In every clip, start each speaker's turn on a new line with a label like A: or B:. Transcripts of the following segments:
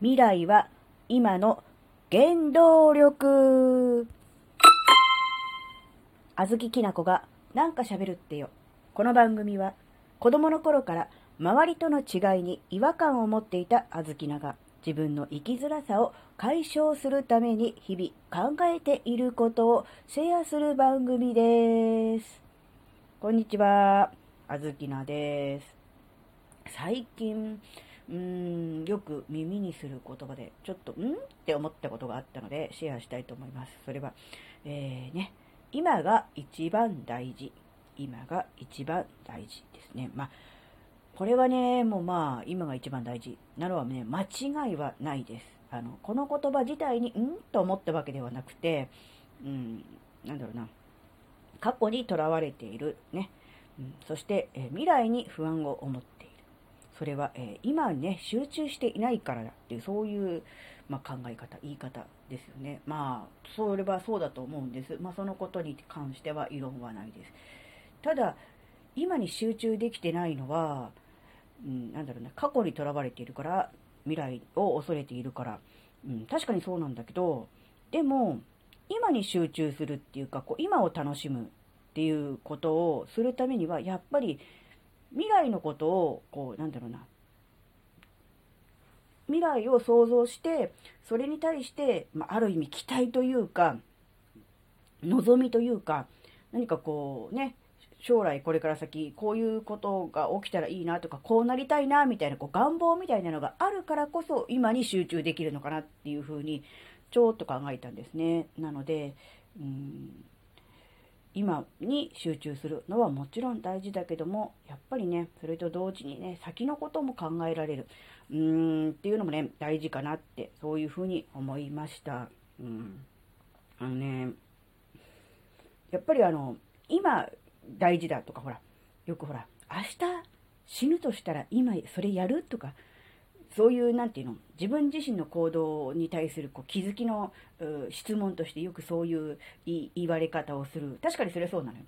A: 未来は今の原動力。あずききなこがなんか喋るってよ。この番組は子供の頃から周りとの違いに違和感を持っていたあずきなが自分の生きづらさを解消するために日々考えていることをシェアする番組です。こんにちは、あずきなです。最近、うーん、よく耳にする言葉で、ちょっと、ん？って思ったことがあったので、シェアしたいと思います。それは、えー、ね、今が一番大事。今が一番大事ですね。まあ、これはね、もうまあ、今が一番大事。なのはね、間違いはないです。あの、この言葉自体に、ん？と思ったわけではなくて、うん、なんだろうな、過去にとらわれている、ね、うん、そして、え未来に不安を思ってそれは、えー、今ね、集中していないからだっていう、そういう、まあ、考え方、言い方ですよね。まあ、それはそうだと思うんです。まあ、そのことに関しては異論はないです。ただ、今に集中できてないのは、うん、なんだろうな、過去にとらわれているから、未来を恐れているから、うん、確かにそうなんだけど、でも、今に集中するっていうか、こう今を楽しむっていうことをするためには、やっぱり未来のことを、こう、なんだろうな、未来を想像して、それに対して、まあ、ある意味期待というか、望みというか、何かこうね、将来これから先、こういうことが起きたらいいなとか、こうなりたいな、みたいな、こう願望みたいなのがあるからこそ、今に集中できるのかなっていうふうに、ちょっと考えたんですね。なので、うん今に集中するのはもちろん大事だけども、やっぱりね、それと同時にね、先のことも考えられる。うーん、っていうのもね、大事かなって、そういうふうに思いました。うん。あのね、やっぱりあの、今大事だとか、ほら、よくほら、明日死ぬとしたら今それやるとか、そういう、なんていうの、自分自身の行動に対するこう気づきの質問としてよくそういう言われ方をする。確かにそれはそうなのよ。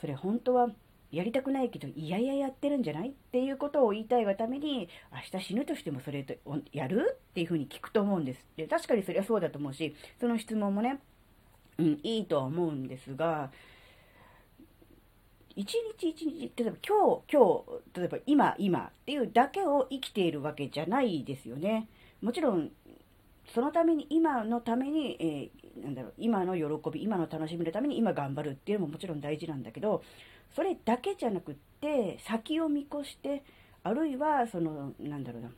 A: それ本当はやりたくないけど、いやいややってるんじゃない？っていうことを言いたいがために、明日死ぬとしてもそれとやるっていうふうに聞くと思うんです。で、確かにそれはそうだと思うし、その質問もね、うん、いいとは思うんですが、一日一日、例えば今日、今日、例えば今、今っていうだけを生きているわけじゃないですよね。もちろん、そのために、今のために、えー、なんだろう、今の喜び、今の楽しみのために今頑張るっていうのももちろん大事なんだけど、それだけじゃなくって、先を見越して、あるいは、その、なんだろうな、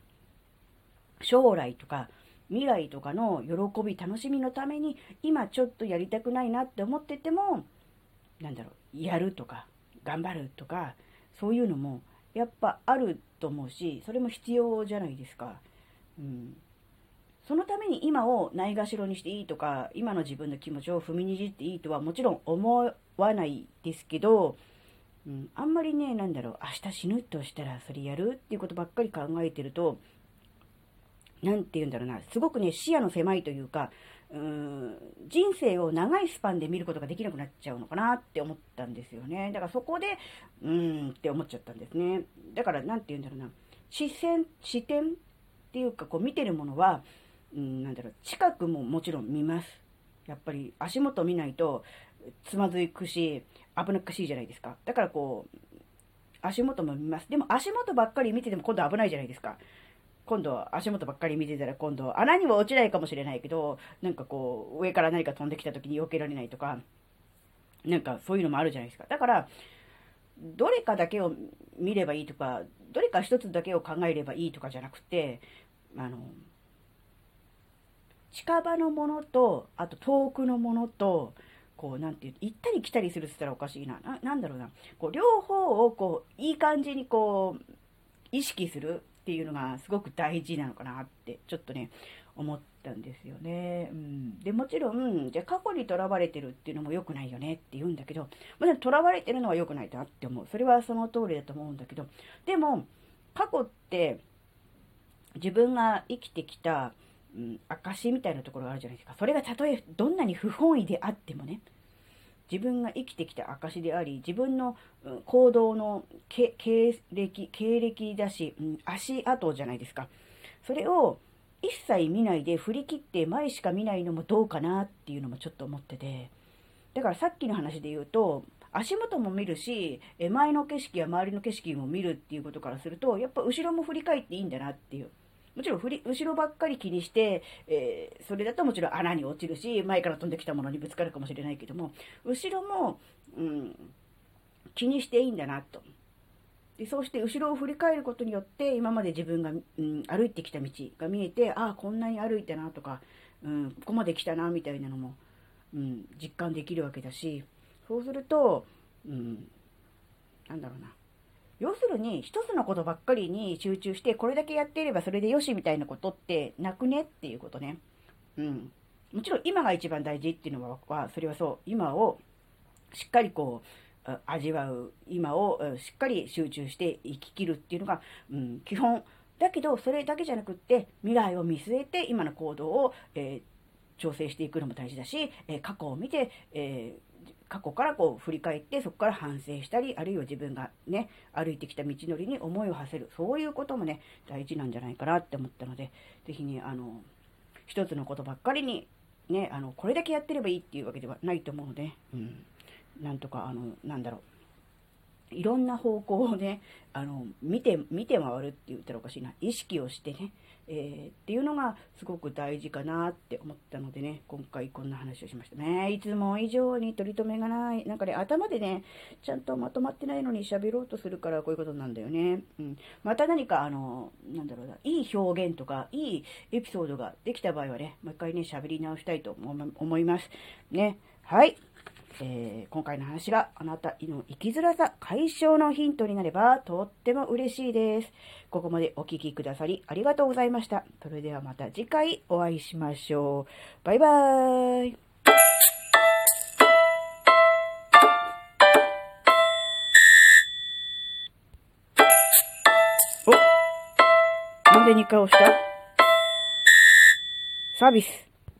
A: 将来とか、未来とかの喜び、楽しみのために、今ちょっとやりたくないなって思ってても、なんだろう、やるとか、頑張るとか、そういうのもやっぱあると思うし、それも必要じゃないですか。うん。そのために今をないがしろにしていいとか、今の自分の気持ちを踏みにじっていいとはもちろん思わないですけど、うん、あんまりね、なんだろう、明日死ぬとしたらそれやるっていうことばっかり考えてると、なんて言うんだろうな、すごくね、視野の狭いというか、うーん人生を長いスパンで見ることができなくなっちゃうのかなって思ったんですよね。だからそこで、うーんって思っちゃったんですね。だから、なんて言うんだろうな、視線、視点っていうか、こう見てるものは、うん、なんだろう、近くももちろん見ます。やっぱり足元見ないとつまずいくし、危なっかしいじゃないですか。だからこう、足元も見ます。でも足元ばっかり見てても今度危ないじゃないですか。今度足元ばっかり見てたら今度穴には落ちないかもしれないけど、なんかこう上から何か飛んできた時に避けられないとか、なんかそういうのもあるじゃないですか。だから、どれかだけを見ればいいとか、どれか一つだけを考えればいいとかじゃなくて、あの、近場のものと、あと遠くのものと、こう、なんていう、行ったり来たりするって言ったらおかしいな。ななんだろうな。こう、両方をこう、いい感じにこう、意識する。っていうのがすごく大事なのかなってちょっとね思ったんですよね。うん、でもちろんじゃ過去にとらわれてるっていうのも良くないよねって言うんだけどもちろんとらわれてるのは良くないなって思う。それはその通りだと思うんだけどでも過去って自分が生きてきた、うん、証みたいなところがあるじゃないですか。それがたとえどんなに不本意であってもね自分が生きてきた証であり、自分の行動の経歴、経歴だし、うん、足跡じゃないですか。それを、一切見ないで振り切って前しか見ないのもどうかなっていうのもちょっと思ってて。だからさっきの話で言うと、足元も見るし、前の景色や周りの景色も見るっていうことからすると、やっぱ後ろも振り返っていいんだなっていう。もちろん振り、後ろばっかり気にして、えー、それだともちろん穴に落ちるし、前から飛んできたものにぶつかるかもしれないけども、後ろも、うん、気にしていいんだなと。でそうして後ろを振り返ることによって今まで自分が、うん、歩いてきた道が見えてああこんなに歩いたなとか、うん、ここまで来たなみたいなのも、うん、実感できるわけだしそうすると、うん、なんだろうな要するに一つのことばっかりに集中してこれだけやっていればそれでよしみたいなことってなくねっていうことね。うん。もちろん今が一番大事っていうのは、それはそう、今をしっかりこう、味わう、今をしっかり集中して生き切るっていうのが、うん、基本。だけど、それだけじゃなくって、未来を見据えて今の行動を、えー、調整していくのも大事だし、え、過去を見て、えー過去からこう振り返ってそこから反省したりあるいは自分がね歩いてきた道のりに思いを馳せる。そういうこともね大事なんじゃないかなって思ったので是非ねあの一つのことばっかりにねあのこれだけやってればいいっていうわけではないと思うので、うん、なんとかあのなんだろう。いろんな方向をね、あの、見て、見て回るって言ったらおかしいな。意識をしてね、えー、っていうのがすごく大事かなって思ったのでね、今回こんな話をしましたね。いつも以上に取り留めがない。なんかね、頭でね、ちゃんとまとまってないのに喋ろうとするからこういうことなんだよね。うん。また何かあの、なんだろうな、いい表現とか、いいエピソードができた場合はね、もう一回ね、喋り直したいと思います。ね。はい。えー、今回の話があなたの生きづらさ解消のヒントになればとっても嬉しいです。ここまでお聴きくださりありがとうございました。それではまた次回お会いしましょう。バイバーイ。おなんで2回押した？サービス。